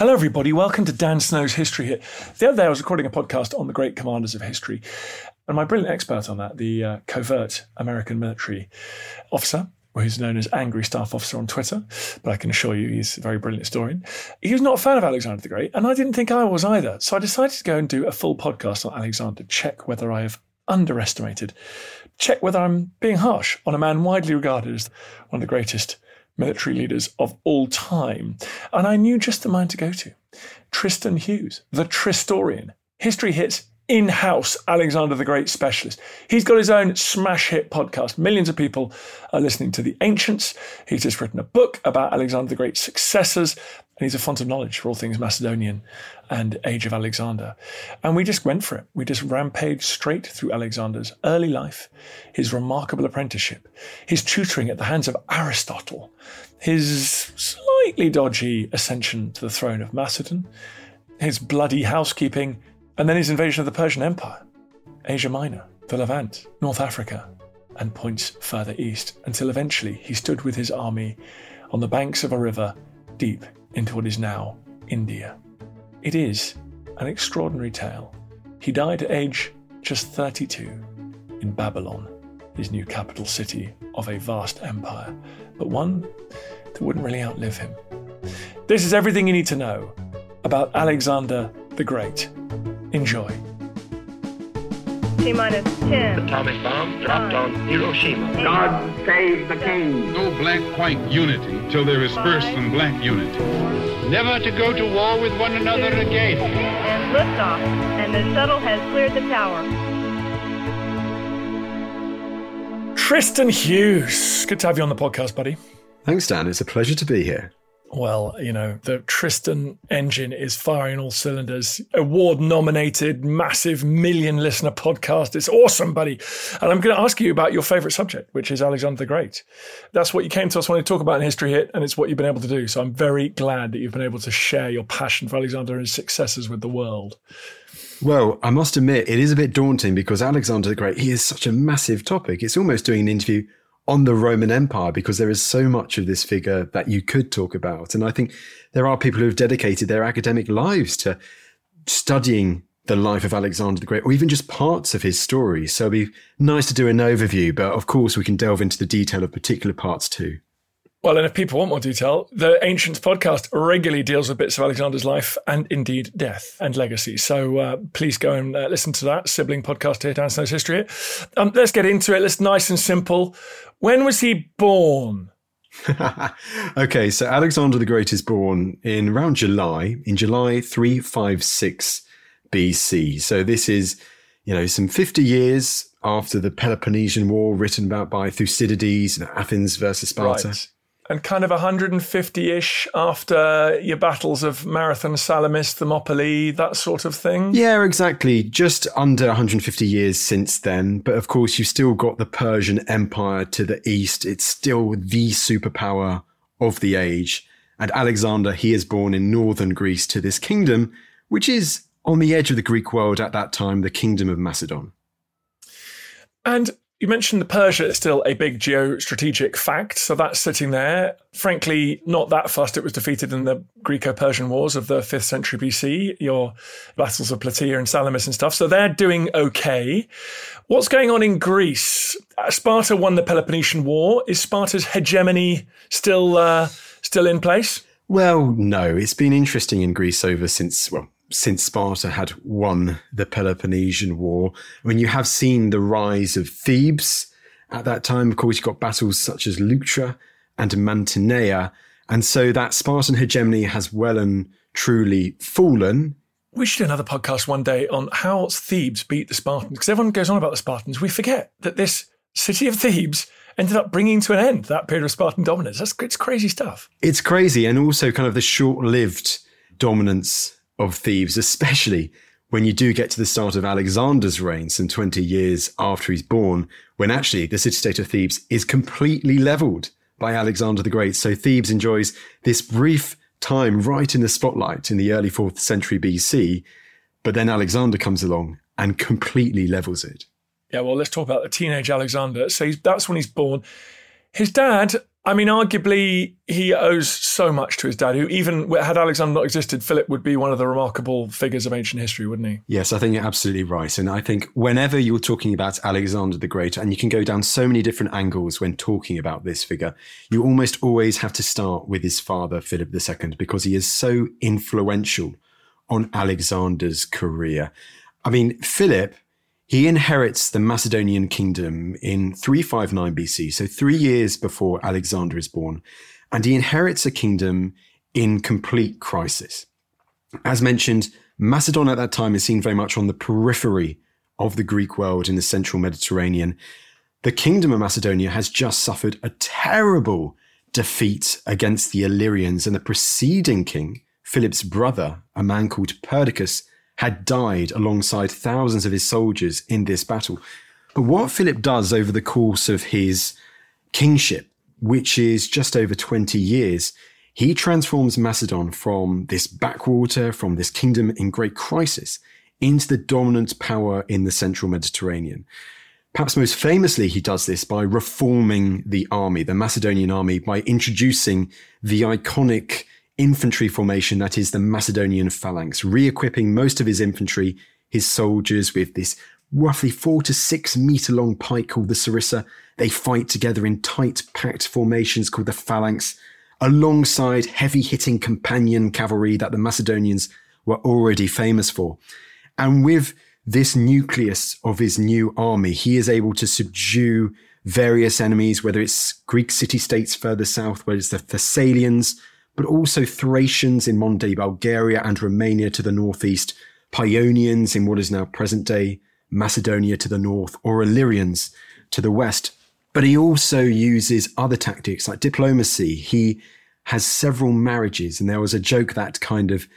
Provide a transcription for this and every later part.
Hello, everybody. Welcome to Dan Snow's History Hit. The other day, I was recording a podcast on the great commanders of history, and my brilliant expert on that, the uh, covert American military officer, who's known as Angry Staff Officer on Twitter, but I can assure you he's a very brilliant historian. He was not a fan of Alexander the Great, and I didn't think I was either. So I decided to go and do a full podcast on Alexander, check whether I have underestimated, check whether I'm being harsh on a man widely regarded as one of the greatest military leaders of all time. And I knew just the man to go to Tristan Hughes, the Tristorian. History hits in house Alexander the Great specialist. He's got his own smash hit podcast. Millions of people are listening to The Ancients. He's just written a book about Alexander the Great's successors, and he's a font of knowledge for all things Macedonian and Age of Alexander. And we just went for it. We just rampaged straight through Alexander's early life, his remarkable apprenticeship, his tutoring at the hands of Aristotle, his slightly dodgy ascension to the throne of Macedon, his bloody housekeeping, and then his invasion of the Persian Empire, Asia Minor, the Levant, North Africa, and points further east, until eventually he stood with his army on the banks of a river deep into what is now India. It is an extraordinary tale. He died at age just 32 in Babylon, his new capital city of a vast empire, but one that wouldn't really outlive him. This is everything you need to know about Alexander the Great. Enjoy. T minus 10. atomic bomb dropped on Hiroshima. God save the king. No black-white unity till there is first some black unity. Never to go to war with one another again. And liftoff. And the shuttle has cleared the tower. Tristan Hughes. Good to have you on the podcast, buddy. Thanks, Dan. It's a pleasure to be here. Well, you know, the Tristan engine is firing all cylinders. Award nominated, massive million listener podcast. It's awesome, buddy. And I'm going to ask you about your favorite subject, which is Alexander the Great. That's what you came to us wanting to talk about in History Hit, and it's what you've been able to do. So I'm very glad that you've been able to share your passion for Alexander and his successes with the world. Well, I must admit, it is a bit daunting because Alexander the Great, he is such a massive topic. It's almost doing an interview on the Roman Empire because there is so much of this figure that you could talk about. And I think there are people who have dedicated their academic lives to studying the life of Alexander the Great, or even just parts of his story. So it'd be nice to do an overview, but of course we can delve into the detail of particular parts too. Well, and if people want more detail, the Ancients podcast regularly deals with bits of Alexander's life and indeed death and legacy. So uh, please go and uh, listen to that sibling podcast here, Dan Snow's History. Um, let's get into it. Let's nice and simple. When was he born? okay, so Alexander the Great is born in around July, in July 356 BC. So this is, you know, some 50 years after the Peloponnesian War written about by Thucydides, you know, Athens versus Sparta. Right. And kind of 150 ish after your battles of Marathon, Salamis, Thermopylae, that sort of thing. Yeah, exactly. Just under 150 years since then. But of course, you've still got the Persian Empire to the east. It's still the superpower of the age. And Alexander, he is born in northern Greece to this kingdom, which is on the edge of the Greek world at that time, the kingdom of Macedon. And you mentioned the Persia is still a big geostrategic fact, so that's sitting there. Frankly, not that fast. It was defeated in the Greco-Persian Wars of the 5th century BC, your battles of Plataea and Salamis and stuff. So they're doing okay. What's going on in Greece? Uh, Sparta won the Peloponnesian War. Is Sparta's hegemony still uh, still in place? Well, no. It's been interesting in Greece over since well since Sparta had won the Peloponnesian War. I mean, you have seen the rise of Thebes at that time. Of course, you've got battles such as Leuctra and Mantinea. And so that Spartan hegemony has well and truly fallen. We should do another podcast one day on how Thebes beat the Spartans, because everyone goes on about the Spartans. We forget that this city of Thebes ended up bringing to an end that period of Spartan dominance. That's it's crazy stuff. It's crazy, and also kind of the short-lived dominance of Thebes, especially when you do get to the start of Alexander's reign, some 20 years after he's born, when actually the city state of Thebes is completely leveled by Alexander the Great. So Thebes enjoys this brief time right in the spotlight in the early 4th century BC, but then Alexander comes along and completely levels it. Yeah, well, let's talk about the teenage Alexander. So that's when he's born. His dad, I mean, arguably, he owes so much to his dad, who even had Alexander not existed, Philip would be one of the remarkable figures of ancient history, wouldn't he? Yes, I think you're absolutely right. And I think whenever you're talking about Alexander the Great, and you can go down so many different angles when talking about this figure, you almost always have to start with his father, Philip II, because he is so influential on Alexander's career. I mean, Philip he inherits the Macedonian kingdom in 359 BC, so three years before Alexander is born, and he inherits a kingdom in complete crisis. As mentioned, Macedon at that time is seen very much on the periphery of the Greek world in the central Mediterranean. The kingdom of Macedonia has just suffered a terrible defeat against the Illyrians, and the preceding king, Philip's brother, a man called Perdiccas, had died alongside thousands of his soldiers in this battle. But what Philip does over the course of his kingship, which is just over 20 years, he transforms Macedon from this backwater, from this kingdom in great crisis, into the dominant power in the central Mediterranean. Perhaps most famously, he does this by reforming the army, the Macedonian army, by introducing the iconic infantry formation that is the Macedonian phalanx, re equipping most of his infantry, his soldiers, with this roughly four to six meter long pike called the sarissa. They fight together in tight, packed formations called the phalanx, alongside heavy hitting companion cavalry that the Macedonians were already famous for. And with this nucleus of his new army, he is able to subdue various enemies, whether it's Greek city states further south, whether it's the Thessalians, but also Thracians in modern day Bulgaria and Romania to the northeast, Paeonians in what is now present day Macedonia to the north, or Illyrians to the west. But he also uses other tactics like diplomacy. He has several marriages, and there was a joke that kind of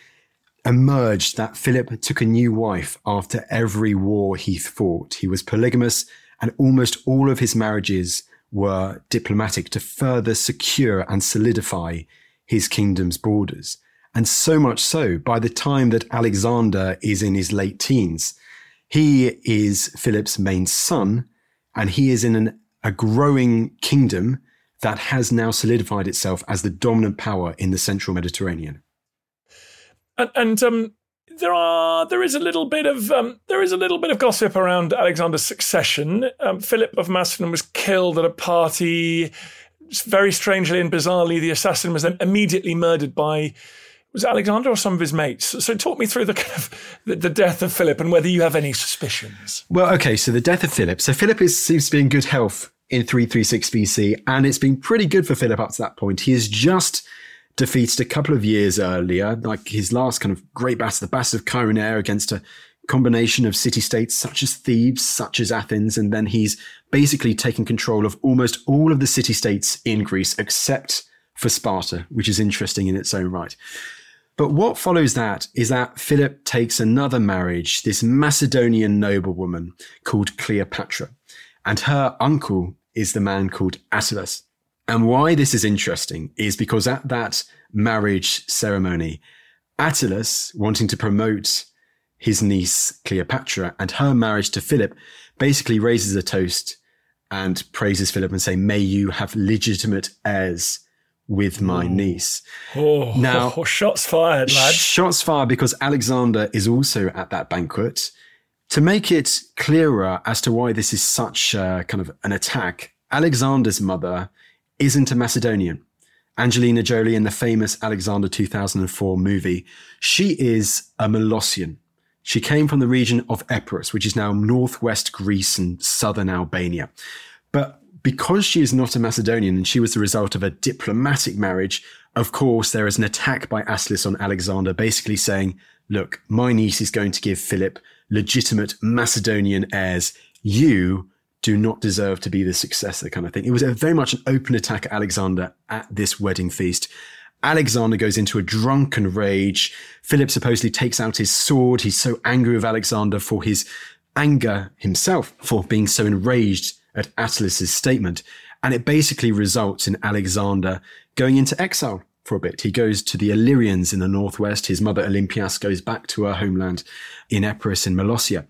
emerged that Philip took a new wife after every war he fought. He was polygamous, and almost all of his marriages were diplomatic to further secure and solidify his kingdom's borders. And so much so, by the time that Alexander is in his late teens, he is Philip's main son, and he is in an, a growing kingdom that has now solidified itself as the dominant power in the central Mediterranean. And, and um, there are there is a little bit of um, there is a little bit of gossip around Alexander's succession. Um, Philip of Macedon was killed at a party very strangely and bizarrely, the assassin was then immediately murdered by was Alexander or some of his mates. So talk me through the kind of the, the, death of Philip and whether you have any suspicions. Well, okay, so the death of Philip. So Philip is, seems to be in good health in 336 BC, and it's been pretty good for Philip up to that point. He has just defeated a couple of years earlier, like his last kind of great battle, the Battle of Chaeronea against a combination of city states such as Thebes, such as Athens, and then he's basically taken control of almost all of the city states in Greece except for Sparta, which is interesting in its own right. But what follows that is that Philip takes another marriage, this Macedonian noblewoman called Cleopatra, and her uncle is the man called Attalus. And why this is interesting is because at that marriage ceremony, Attalus, wanting to promote his niece Cleopatra and her marriage to Philip basically raises a toast and praises Philip and say, "May you have legitimate heirs with my Ooh. niece." Oh, now, oh, shots fired, lad! Shots fired because Alexander is also at that banquet. To make it clearer as to why this is such a, kind of an attack, Alexander's mother isn't a Macedonian. Angelina Jolie in the famous Alexander 2004 movie, she is a Molossian. She came from the region of Epirus, which is now northwest Greece and southern Albania. But because she is not a Macedonian and she was the result of a diplomatic marriage, of course, there is an attack by Attalus on Alexander, basically saying, look, my niece is going to give Philip legitimate Macedonian heirs. You do not deserve to be the successor kind of thing. It was a very much an open attack at Alexander at this wedding feast. Alexander goes into a drunken rage. Philip supposedly takes out his sword. He's so angry with Alexander for his anger himself for being so enraged at Attalus's statement. And it basically results in Alexander going into exile for a bit. He goes to the Illyrians in the northwest. His mother Olympias goes back to her homeland in Epirus in Molossia.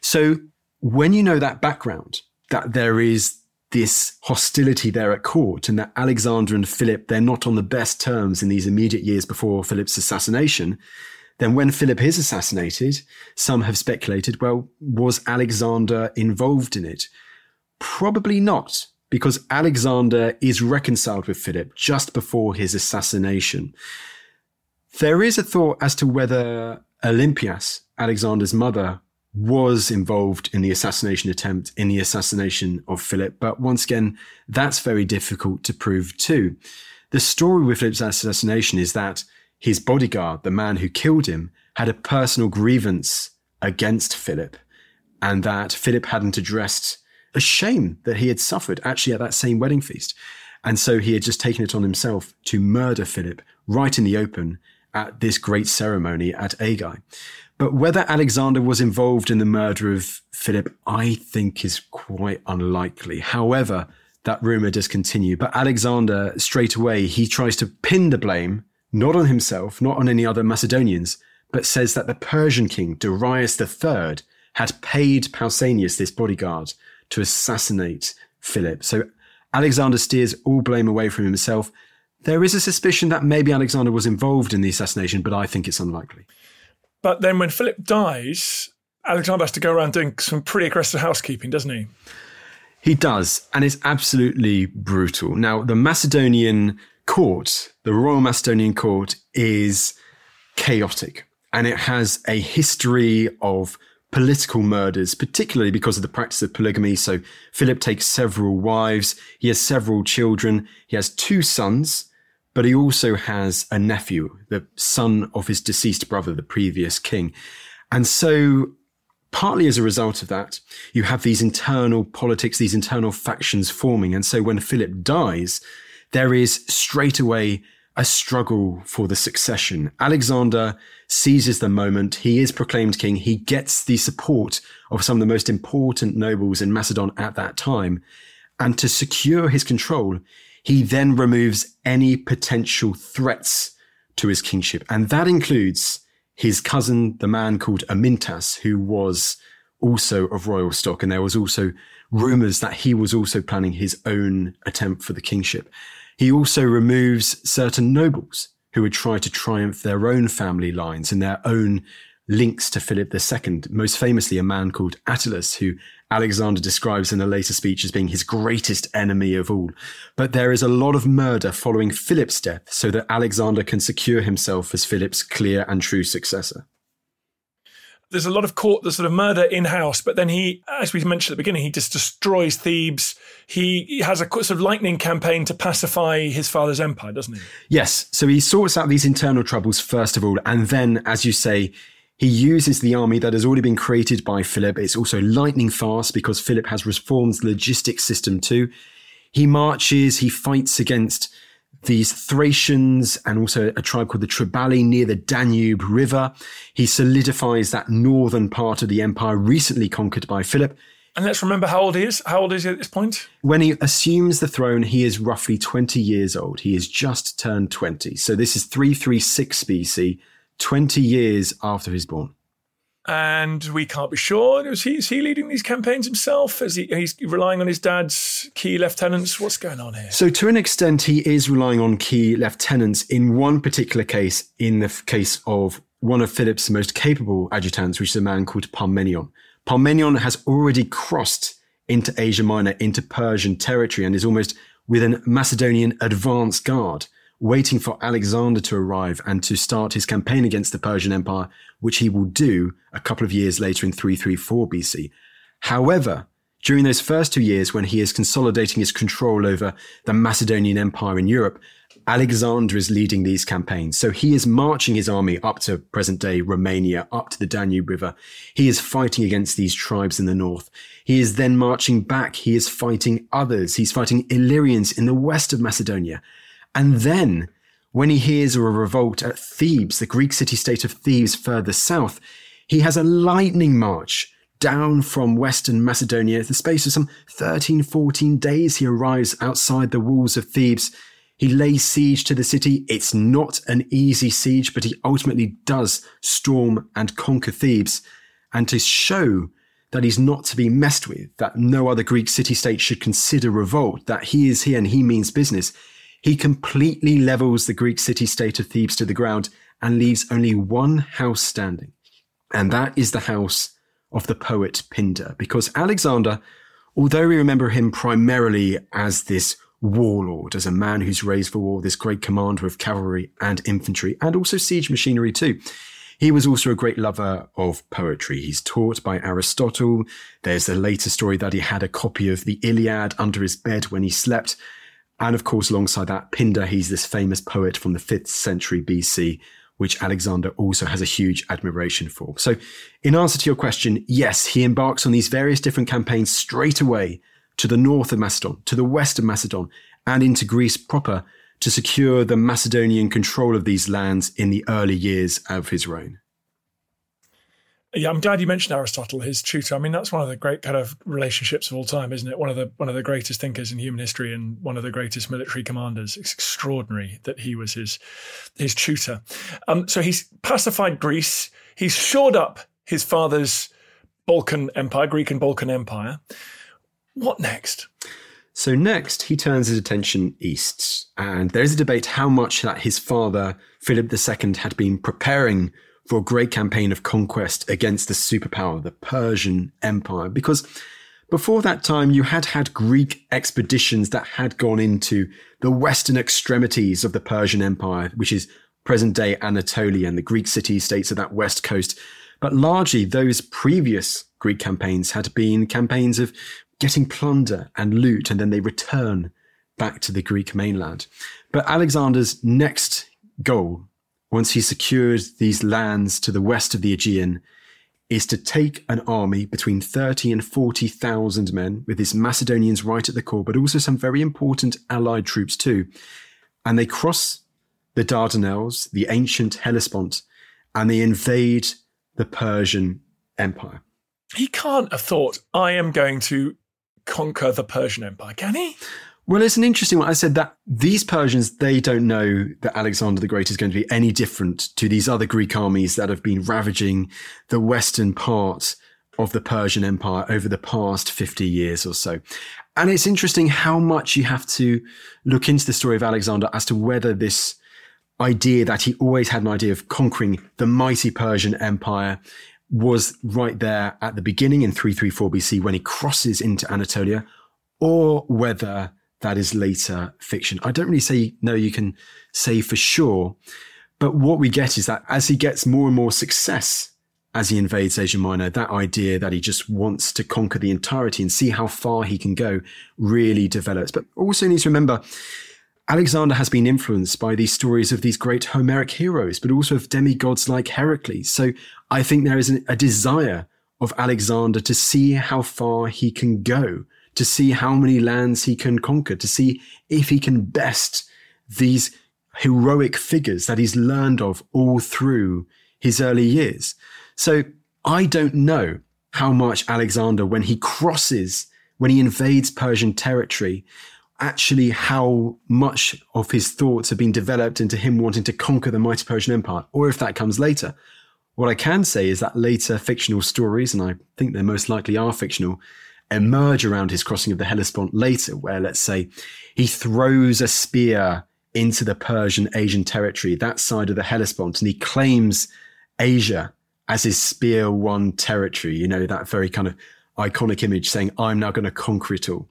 So when you know that background, that there is this hostility there at court and that Alexander and Philip, they're not on the best terms in these immediate years before Philip's assassination, then when Philip is assassinated, some have speculated, well, was Alexander involved in it? Probably not, because Alexander is reconciled with Philip just before his assassination. There is a thought as to whether Olympias, Alexander's mother, was involved in the assassination attempt, in the assassination of Philip. But once again, that's very difficult to prove too. The story with Philip's assassination is that his bodyguard, the man who killed him, had a personal grievance against Philip and that Philip hadn't addressed a shame that he had suffered actually at that same wedding feast. And so he had just taken it on himself to murder Philip right in the open at this great ceremony at Aigai. But whether Alexander was involved in the murder of Philip, I think is quite unlikely. However, that rumor does continue. But Alexander, straight away, he tries to pin the blame, not on himself, not on any other Macedonians, but says that the Persian king, Darius III, had paid Pausanias, this bodyguard, to assassinate Philip. So Alexander steers all blame away from himself. There is a suspicion that maybe Alexander was involved in the assassination, but I think it's unlikely. But then when Philip dies, Alexander has to go around doing some pretty aggressive housekeeping, doesn't he? He does, and it's absolutely brutal. Now, the Macedonian court, the Royal Macedonian court, is chaotic and it has a history of political murders, particularly because of the practice of polygamy. So Philip takes several wives, he has several children, he has two sons but he also has a nephew, the son of his deceased brother, the previous king. And so, partly as a result of that, you have these internal politics, these internal factions forming. And so, when Philip dies, there is straight away a struggle for the succession. Alexander seizes the moment. He is proclaimed king. He gets the support of some of the most important nobles in Macedon at that time. And to secure his control, he then removes any potential threats to his kingship. And that includes his cousin, the man called Amyntas, who was also of royal stock. And there was also rumors that he was also planning his own attempt for the kingship. He also removes certain nobles who would try to triumph their own family lines and their own links to Philip II, most famously a man called Attalus, who Alexander describes in a later speech as being his greatest enemy of all. But there is a lot of murder following Philip's death so that Alexander can secure himself as Philip's clear and true successor. There's a lot of court, the sort of murder in house, but then he, as we mentioned at the beginning, he just destroys Thebes. He has a sort of lightning campaign to pacify his father's empire, doesn't he? Yes. So he sorts out these internal troubles first of all, and then, as you say, he uses the army that has already been created by Philip. It's also lightning fast because Philip has reformed the logistics system too. He marches, he fights against these Thracians and also a tribe called the Triballi near the Danube River. He solidifies that northern part of the empire recently conquered by Philip. And let's remember how old he is. How old is he at this point? When he assumes the throne, he is roughly 20 years old. He has just turned 20. So this is 336 BC. 20 years after he's born. And we can't be sure. Is he, is he leading these campaigns himself? Is he he's relying on his dad's key lieutenants? What's going on here? So, to an extent, he is relying on key lieutenants. In one particular case, in the case of one of Philip's most capable adjutants, which is a man called Parmenion. Parmenion has already crossed into Asia Minor, into Persian territory, and is almost with a Macedonian advance guard waiting for Alexander to arrive and to start his campaign against the Persian Empire, which he will do a couple of years later in 334 BC. However, during those first two years when he is consolidating his control over the Macedonian Empire in Europe, Alexander is leading these campaigns. So he is marching his army up to present day Romania, up to the Danube River. He is fighting against these tribes in the north. He is then marching back. He is fighting others. He's fighting Illyrians in the west of Macedonia. And then when he hears of a revolt at Thebes, the Greek city state of Thebes further south, he has a lightning march down from western Macedonia. In the space of some 13, 14 days, he arrives outside the walls of Thebes he lays siege to the city. It's not an easy siege, but he ultimately does storm and conquer Thebes. And to show that he's not to be messed with, that no other Greek city state should consider revolt, that he is here and he means business, he completely levels the Greek city state of Thebes to the ground and leaves only one house standing. And that is the house of the poet Pindar, because Alexander, although we remember him primarily as this warlord, as a man who's raised for war, this great commander of cavalry and infantry, and also siege machinery too. He was also a great lover of poetry. He's taught by Aristotle. There's a later story that he had a copy of the Iliad under his bed when he slept. And of course, alongside that, Pindar, he's this famous poet from the 5th century BC, which Alexander also has a huge admiration for. So, in answer to your question, yes, he embarks on these various different campaigns straight away to the north of Macedon, to the west of Macedon, and into Greece proper to secure the Macedonian control of these lands in the early years of his reign. Yeah, I'm glad you mentioned Aristotle, his tutor. I mean, that's one of the great kind of relationships of all time, isn't it? One of the one of the greatest thinkers in human history and one of the greatest military commanders. It's extraordinary that he was his his tutor. Um, so he's pacified Greece. He's shored up his father's Balkan Empire, Greek and Balkan Empire. What next? So next, he turns his attention east, and there is a debate how much that his father, Philip II, had been preparing for a great campaign of conquest against the superpower, the Persian Empire, because before that time, you had had Greek expeditions that had gone into the western extremities of the Persian Empire, which is present day Anatolia and the Greek city states of that west coast. But largely, those previous Greek campaigns had been campaigns of getting plunder and loot, and then they return back to the Greek mainland. But Alexander's next goal, once he secures these lands to the west of the Aegean, is to take an army between 30 and 40,000 men with his Macedonians right at the core, but also some very important allied troops too. And they cross the Dardanelles, the ancient Hellespont, and they invade the Persian Empire. He can't have thought, I am going to conquer the Persian Empire, can he? Well, it's an interesting one. I said that these Persians, they don't know that Alexander the Great is going to be any different to these other Greek armies that have been ravaging the western part of the Persian Empire over the past 50 years or so. And it's interesting how much you have to look into the story of Alexander as to whether this idea that he always had an idea of conquering the mighty Persian Empire was right there at the beginning in 334 BC when he crosses into Anatolia, or whether that is later fiction. I don't really say, no, you can say for sure. But what we get is that as he gets more and more success as he invades Asia Minor, that idea that he just wants to conquer the entirety and see how far he can go really develops. But also needs to remember Alexander has been influenced by these stories of these great Homeric heroes, but also of demigods like Heracles. So I think there is a desire of Alexander to see how far he can go, to see how many lands he can conquer, to see if he can best these heroic figures that he's learned of all through his early years. So I don't know how much Alexander, when he crosses, when he invades Persian territory, actually how much of his thoughts have been developed into him wanting to conquer the mighty Persian Empire, or if that comes later. What I can say is that later fictional stories, and I think they most likely are fictional, emerge around his crossing of the Hellespont later, where let's say he throws a spear into the Persian Asian territory, that side of the Hellespont, and he claims Asia as his spear won territory. You know, that very kind of iconic image saying, I'm now going to conquer it all.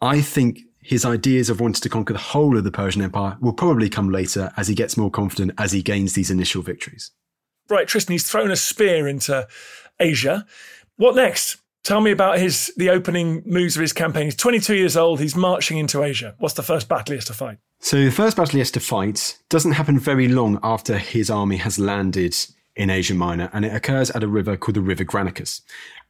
I think his ideas of wanting to conquer the whole of the Persian Empire will probably come later as he gets more confident as he gains these initial victories. Right, Tristan, he's thrown a spear into Asia. What next? Tell me about his the opening moves of his campaign. He's 22 years old. He's marching into Asia. What's the first battle he has to fight? So the first battle he has to fight doesn't happen very long after his army has landed in Asia Minor, and it occurs at a river called the River Granicus.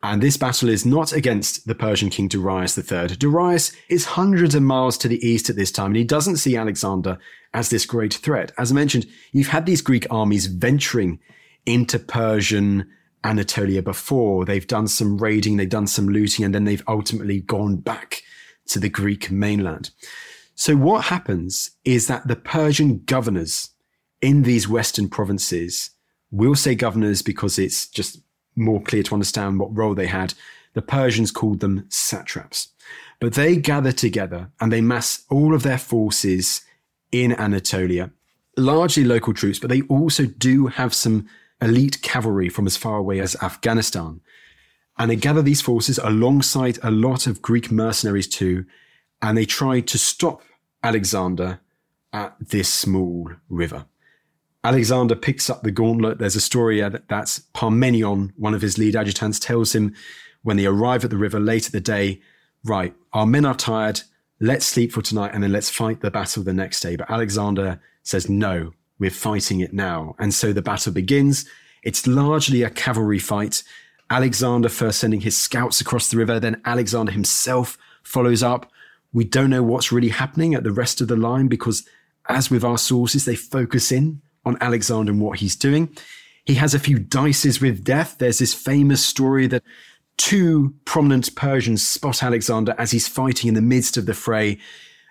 And this battle is not against the Persian king Darius III. Darius is hundreds of miles to the east at this time, and he doesn't see Alexander as this great threat. As I mentioned, you've had these Greek armies venturing into Persian Anatolia before. They've done some raiding, they've done some looting, and then they've ultimately gone back to the Greek mainland. So what happens is that the Persian governors in these Western provinces, we'll say governors because it's just more clear to understand what role they had. The Persians called them satraps. But they gather together and they mass all of their forces in Anatolia, largely local troops, but they also do have some elite cavalry from as far away as Afghanistan. And they gather these forces alongside a lot of Greek mercenaries too, and they try to stop Alexander at this small river. Alexander picks up the gauntlet. There's a story that that's Parmenion, one of his lead adjutants, tells him when they arrive at the river late at the day, right, our men are tired. Let's sleep for tonight and then let's fight the battle the next day. But Alexander says, no, we're fighting it now. And so the battle begins. It's largely a cavalry fight. Alexander first sending his scouts across the river, then Alexander himself follows up. We don't know what's really happening at the rest of the line because, as with our sources, they focus in on Alexander and what he's doing. He has a few dices with death. There's this famous story that two prominent Persians spot Alexander as he's fighting in the midst of the fray.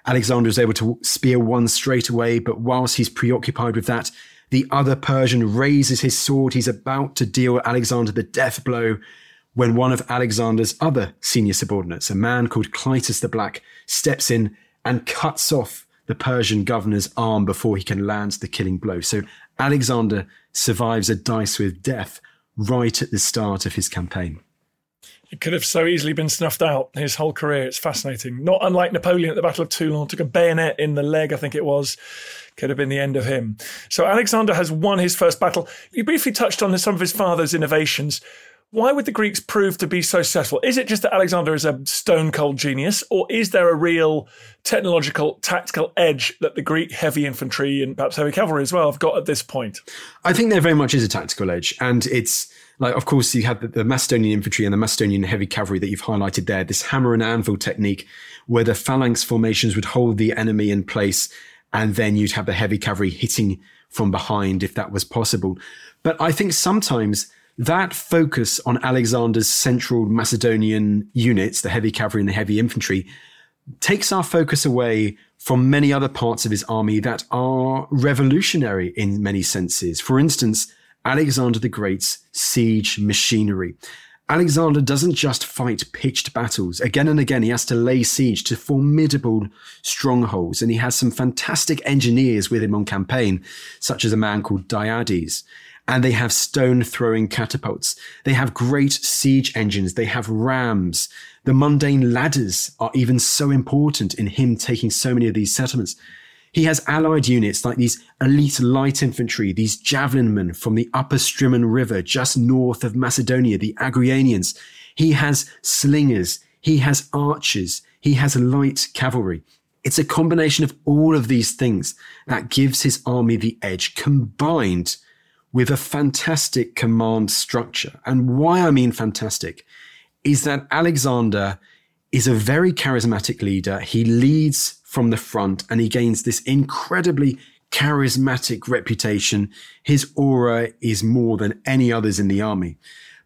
Alexander is able to spear one straight away, but whilst he's preoccupied with that, the other Persian raises his sword. He's about to deal Alexander the death blow when one of Alexander's other senior subordinates, a man called Cleitus the Black, steps in and cuts off the Persian governor's arm before he can land the killing blow. So Alexander survives a dice with death right at the start of his campaign. It could have so easily been snuffed out his whole career. It's fascinating. Not unlike Napoleon at the Battle of Toulon, took a bayonet in the leg, I think it was. Could have been the end of him. So Alexander has won his first battle. You briefly touched on some of his father's innovations. Why would the Greeks prove to be so successful? Is it just that Alexander is a stone cold genius, or is there a real technological, tactical edge that the Greek heavy infantry and perhaps heavy cavalry as well have got at this point? I think there very much is a tactical edge, and it's like, of course, you had the, the Macedonian infantry and the Macedonian heavy cavalry that you've highlighted there. This hammer and anvil technique, where the phalanx formations would hold the enemy in place, and then you'd have the heavy cavalry hitting from behind if that was possible. But I think sometimes that focus on Alexander's central Macedonian units, the heavy cavalry and the heavy infantry, takes our focus away from many other parts of his army that are revolutionary in many senses. For instance, Alexander the Great's siege machinery. Alexander doesn't just fight pitched battles. Again and again, he has to lay siege to formidable strongholds, and he has some fantastic engineers with him on campaign, such as a man called Diades and they have stone throwing catapults. They have great siege engines. They have rams. The mundane ladders are even so important in him taking so many of these settlements. He has allied units like these elite light infantry, these javelin men from the upper Strymon River just north of Macedonia, the Agrianians. He has slingers. He has archers. He has light cavalry. It's a combination of all of these things that gives his army the edge combined with a fantastic command structure. And why I mean fantastic is that Alexander is a very charismatic leader. He leads from the front and he gains this incredibly charismatic reputation. His aura is more than any others in the army.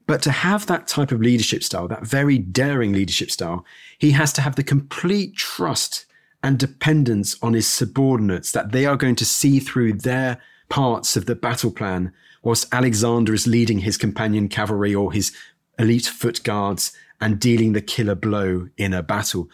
But to have that type of leadership style, that very daring leadership style, he has to have the complete trust and dependence on his subordinates that they are going to see through their parts of the battle plan whilst Alexander is leading his companion cavalry or his elite foot guards and dealing the killer blow in a battle.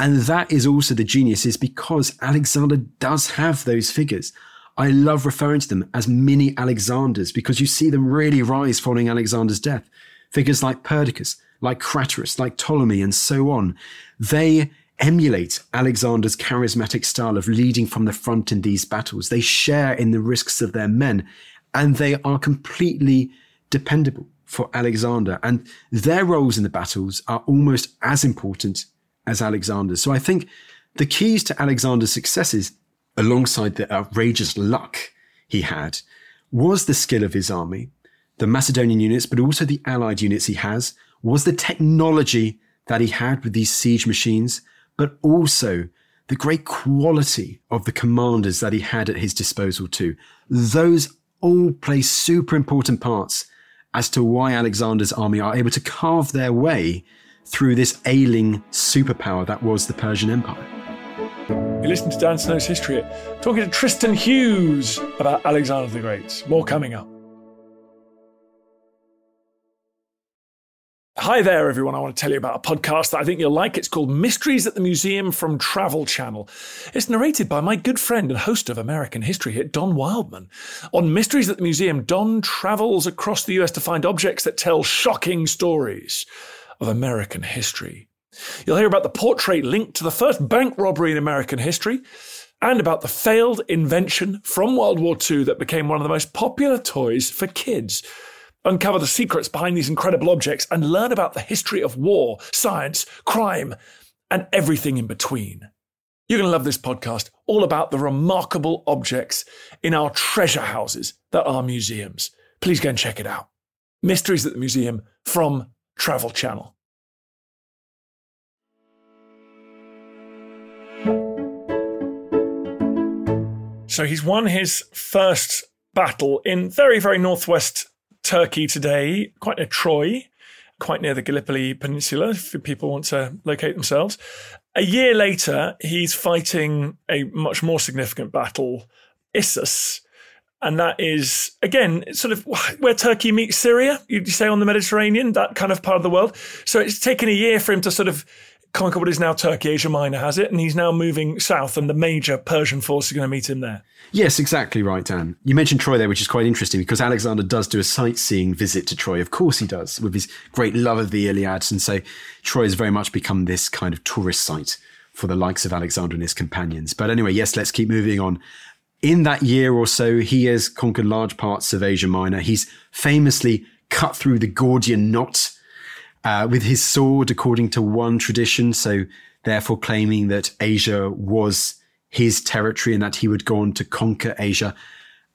And that is also the genius is because Alexander does have those figures. I love referring to them as mini Alexanders because you see them really rise following Alexander's death. Figures like Perdiccas, like Craterus, like Ptolemy, and so on. They emulate Alexander's charismatic style of leading from the front in these battles. They share in the risks of their men and they are completely dependable for Alexander. And their roles in the battles are almost as important as Alexander's. So I think the keys to Alexander's successes alongside the outrageous luck he had, was the skill of his army, the Macedonian units, but also the allied units he has, was the technology that he had with these siege machines, but also the great quality of the commanders that he had at his disposal too. Those all play super important parts as to why Alexander's army are able to carve their way through this ailing superpower that was the Persian Empire. You listen to Dan Snow's History, talking to Tristan Hughes about Alexander the Great. More coming up. Hi there, everyone. I want to tell you about a podcast that I think you'll like. It's called Mysteries at the Museum from Travel Channel. It's narrated by my good friend and host of American History Hit, Don Wildman. On Mysteries at the Museum, Don travels across the US to find objects that tell shocking stories of American history. You'll hear about the portrait linked to the first bank robbery in American history and about the failed invention from World War II that became one of the most popular toys for kids uncover the secrets behind these incredible objects, and learn about the history of war, science, crime, and everything in between. You're going to love this podcast, all about the remarkable objects in our treasure houses that are museums. Please go and check it out. Mysteries at the Museum from Travel Channel. So he's won his first battle in very, very northwest Turkey today, quite near Troy, quite near the Gallipoli Peninsula, if people want to locate themselves. A year later, he's fighting a much more significant battle, Issus. And that is, again, sort of where Turkey meets Syria, you say on the Mediterranean, that kind of part of the world. So it's taken a year for him to sort of conquer what is now Turkey. Asia Minor has it, and he's now moving south, and the major Persian force are going to meet him there. Yes, exactly right, Dan. You mentioned Troy there, which is quite interesting because Alexander does do a sightseeing visit to Troy. Of course, he does, with his great love of the Iliad. And so Troy has very much become this kind of tourist site for the likes of Alexander and his companions. But anyway, yes, let's keep moving on. In that year or so, he has conquered large parts of Asia Minor. He's famously cut through the Gordian knot uh, with his sword, according to one tradition. So, therefore, claiming that Asia was his territory and that he would go on to conquer Asia.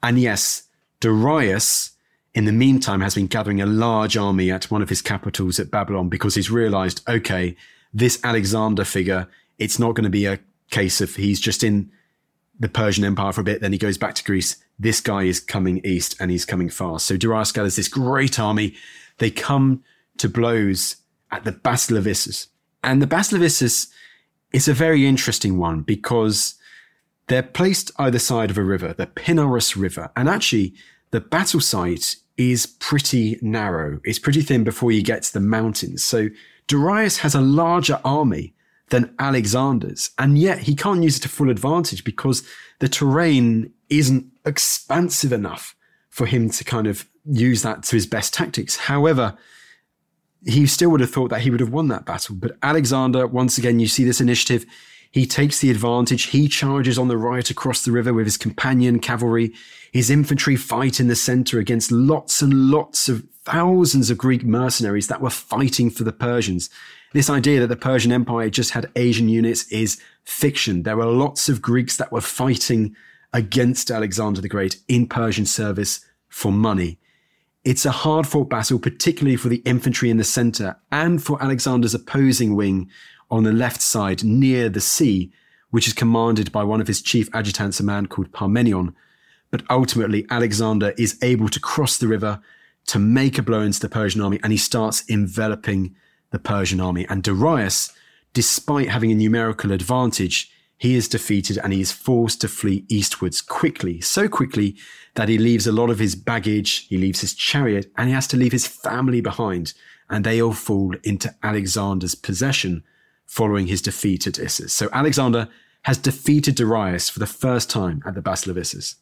And yes, Darius, in the meantime, has been gathering a large army at one of his capitals at Babylon because he's realized, okay, this Alexander figure, it's not going to be a case of he's just in the Persian Empire for a bit, then he goes back to Greece. This guy is coming east and he's coming fast. So Darius gathers this great army. They come to blows at the Battle of Issus. And the Battle of Issus is a very interesting one because they're placed either side of a river, the Pinarus River. And actually, the battle site is pretty narrow. It's pretty thin before you get to the mountains. So Darius has a larger army than Alexander's, and yet he can't use it to full advantage because the terrain isn't expansive enough for him to kind of use that to his best tactics. However, he still would have thought that he would have won that battle. But Alexander, once again, you see this initiative. He takes the advantage. He charges on the right across the river with his companion cavalry. His infantry fight in the center against lots and lots of thousands of Greek mercenaries that were fighting for the Persians. This idea that the Persian Empire just had Asian units is fiction. There were lots of Greeks that were fighting against Alexander the Great in Persian service for money. It's a hard fought battle, particularly for the infantry in the center and for Alexander's opposing wing on the left side near the sea, which is commanded by one of his chief adjutants, a man called Parmenion. But ultimately, Alexander is able to cross the river to make a blow into the Persian army and he starts enveloping the Persian army. And Darius, despite having a numerical advantage, he is defeated and he is forced to flee eastwards quickly, so quickly that he leaves a lot of his baggage, he leaves his chariot, and he has to leave his family behind. And they all fall into Alexander's possession following his defeat at Issus. So Alexander has defeated Darius for the first time at the Battle of Issus.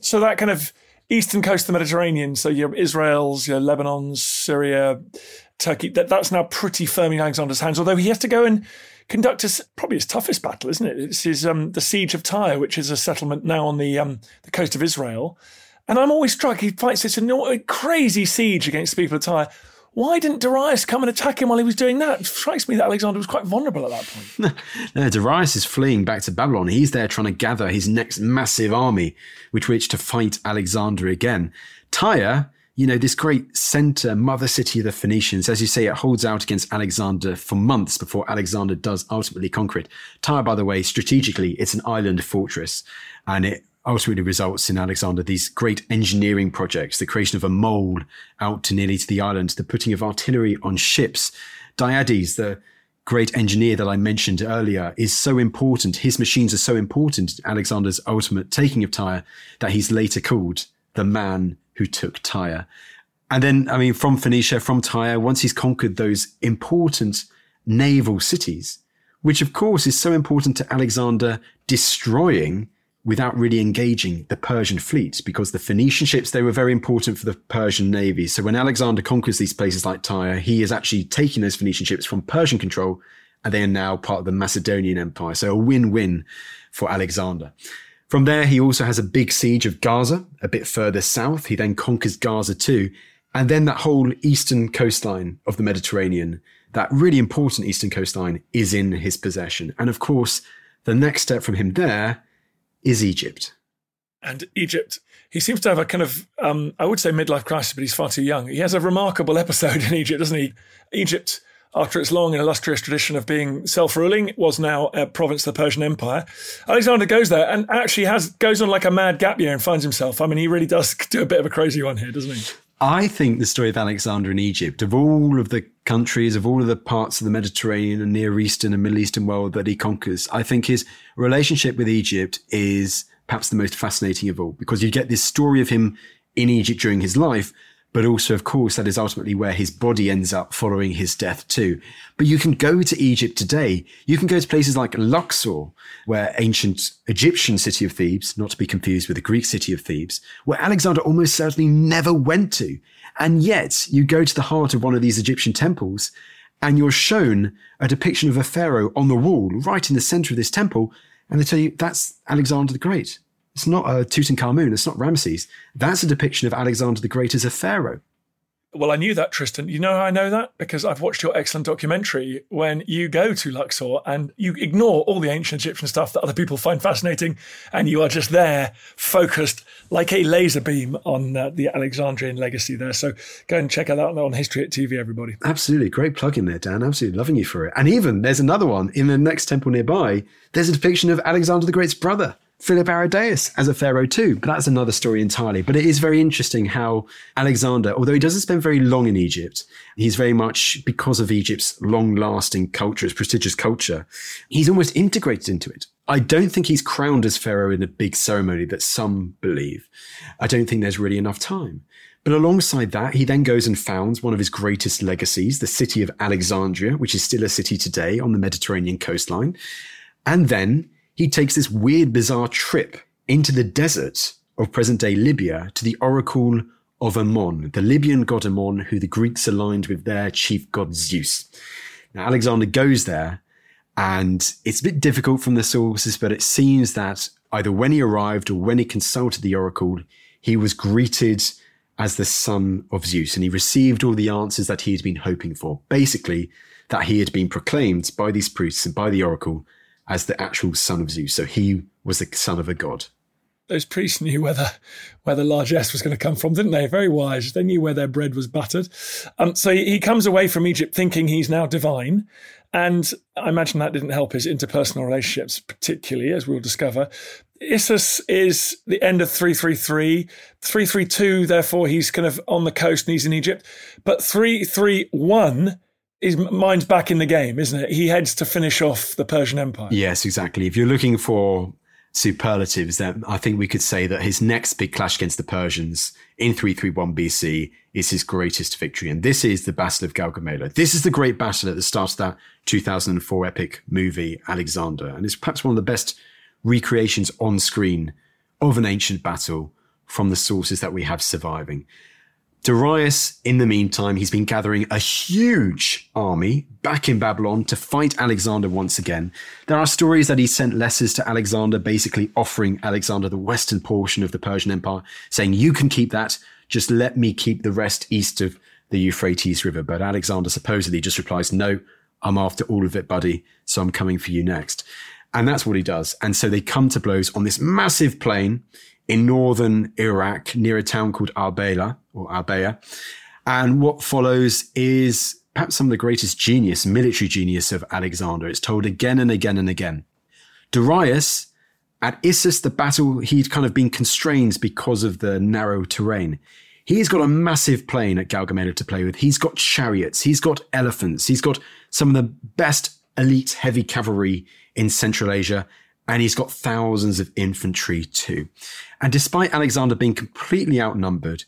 So that kind of eastern coast of the Mediterranean, so your Israel's, your Lebanon's, Syria, Turkey, that, that's now pretty firmly in Alexander's hands, although he has to go and conduct his, probably his toughest battle, isn't it? It's his, um, the siege of Tyre, which is a settlement now on the, um, the coast of Israel. And I'm always struck, he fights this crazy siege against the people of Tyre. Why didn't Darius come and attack him while he was doing that? It strikes me that Alexander was quite vulnerable at that point. no, Darius is fleeing back to Babylon. He's there trying to gather his next massive army with which to fight Alexander again. Tyre, you know, this great center, mother city of the Phoenicians, as you say, it holds out against Alexander for months before Alexander does ultimately conquer it. Tyre, by the way, strategically, it's an island fortress and it ultimately results in Alexander these great engineering projects, the creation of a mole out to nearly to the island, the putting of artillery on ships. Diades, the great engineer that I mentioned earlier, is so important. His machines are so important Alexander's ultimate taking of Tyre that he's later called the man who took Tyre. And then, I mean, from Phoenicia, from Tyre, once he's conquered those important naval cities, which of course is so important to Alexander destroying without really engaging the Persian fleet because the Phoenician ships, they were very important for the Persian navy. So when Alexander conquers these places like Tyre, he is actually taking those Phoenician ships from Persian control and they are now part of the Macedonian Empire. So a win-win for Alexander. From there, he also has a big siege of Gaza, a bit further south. He then conquers Gaza too. And then that whole eastern coastline of the Mediterranean, that really important eastern coastline is in his possession. And of course, the next step from him there is Egypt. And Egypt, he seems to have a kind of, um, I would say midlife crisis, but he's far too young. He has a remarkable episode in Egypt, doesn't he? Egypt, after its long and illustrious tradition of being self-ruling, was now a province of the Persian Empire. Alexander goes there and actually has goes on like a mad gap year and finds himself. I mean, he really does do a bit of a crazy one here, doesn't he? I think the story of Alexander in Egypt, of all of the countries, of all of the parts of the Mediterranean and Near Eastern and Middle Eastern world that he conquers, I think his relationship with Egypt is perhaps the most fascinating of all because you get this story of him in Egypt during his life, but also, of course, that is ultimately where his body ends up following his death too. But you can go to Egypt today. You can go to places like Luxor, where ancient Egyptian city of Thebes, not to be confused with the Greek city of Thebes, where Alexander almost certainly never went to. And yet you go to the heart of one of these Egyptian temples and you're shown a depiction of a pharaoh on the wall right in the center of this temple. And they tell you that's Alexander the Great. It's not a Tutankhamun. It's not Ramesses. That's a depiction of Alexander the Great as a pharaoh. Well, I knew that, Tristan. You know how I know that? Because I've watched your excellent documentary when you go to Luxor and you ignore all the ancient Egyptian stuff that other people find fascinating, and you are just there, focused like a laser beam on uh, the Alexandrian legacy there. So go and check that out on History Hit TV, everybody. Absolutely. Great plug in there, Dan. Absolutely loving you for it. And even there's another one in the next temple nearby. There's a depiction of Alexander the Great's brother. Philip Aridaeus as a pharaoh too, but that's another story entirely. But it is very interesting how Alexander, although he doesn't spend very long in Egypt, he's very much because of Egypt's long-lasting culture, its prestigious culture, he's almost integrated into it. I don't think he's crowned as pharaoh in a big ceremony that some believe. I don't think there's really enough time. But alongside that, he then goes and founds one of his greatest legacies, the city of Alexandria, which is still a city today on the Mediterranean coastline. And then he takes this weird, bizarre trip into the desert of present day Libya to the oracle of Ammon, the Libyan god Ammon, who the Greeks aligned with their chief god Zeus. Now, Alexander goes there, and it's a bit difficult from the sources, but it seems that either when he arrived or when he consulted the oracle, he was greeted as the son of Zeus, and he received all the answers that he had been hoping for. Basically, that he had been proclaimed by these priests and by the oracle as the actual son of Zeus. So he was the son of a god. Those priests knew where the, where the largesse was going to come from, didn't they? Very wise. They knew where their bread was buttered. Um, so he, he comes away from Egypt thinking he's now divine. And I imagine that didn't help his interpersonal relationships, particularly, as we'll discover. Issus is the end of 333. 332, therefore, he's kind of on the coast and he's in Egypt. But 331 his mind's back in the game, isn't it? He heads to finish off the Persian Empire. Yes, exactly. If you're looking for superlatives, then I think we could say that his next big clash against the Persians in 331 BC is his greatest victory. And this is the Battle of Gaugamela. This is the great battle at the start of that 2004 epic movie, Alexander. And it's perhaps one of the best recreations on screen of an ancient battle from the sources that we have surviving. Darius, in the meantime, he's been gathering a huge army back in Babylon to fight Alexander once again. There are stories that he sent letters to Alexander, basically offering Alexander the western portion of the Persian Empire, saying, You can keep that, just let me keep the rest east of the Euphrates River. But Alexander supposedly just replies, No, I'm after all of it, buddy. So I'm coming for you next. And that's what he does. And so they come to blows on this massive plain in northern Iraq near a town called Arbela or Arbea. And what follows is perhaps some of the greatest genius, military genius of Alexander. It's told again and again and again. Darius, at Issus, the battle, he'd kind of been constrained because of the narrow terrain. He's got a massive plain at Gaugamela to play with. He's got chariots. He's got elephants. He's got some of the best elite heavy cavalry in Central Asia. And he's got thousands of infantry too. And despite Alexander being completely outnumbered,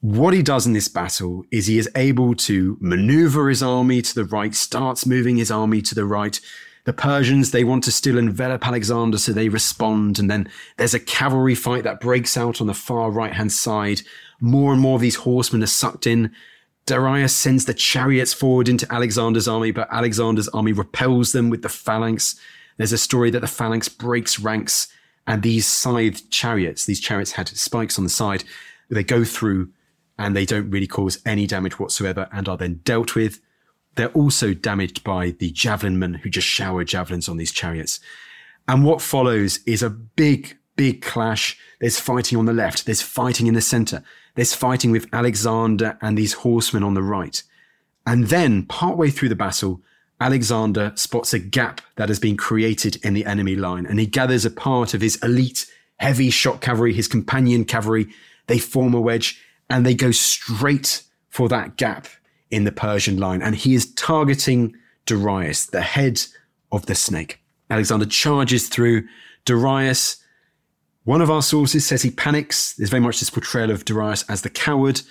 what he does in this battle is he is able to maneuver his army to the right, starts moving his army to the right. The Persians, they want to still envelop Alexander, so they respond. And then there's a cavalry fight that breaks out on the far right hand side. More and more of these horsemen are sucked in. Darius sends the chariots forward into Alexander's army, but Alexander's army repels them with the phalanx. There's a story that the phalanx breaks ranks, and these scythed chariots, these chariots had spikes on the side, they go through and they don't really cause any damage whatsoever and are then dealt with. They're also damaged by the javelin men who just shower javelins on these chariots. And what follows is a big, big clash. There's fighting on the left. There's fighting in the center. There's fighting with Alexander and these horsemen on the right. And then partway through the battle, Alexander spots a gap that has been created in the enemy line and he gathers a part of his elite heavy shock cavalry, his companion cavalry. They form a wedge and they go straight for that gap in the Persian line. And he is targeting Darius, the head of the snake. Alexander charges through. Darius, one of our sources says he panics. There's very much this portrayal of Darius as the coward.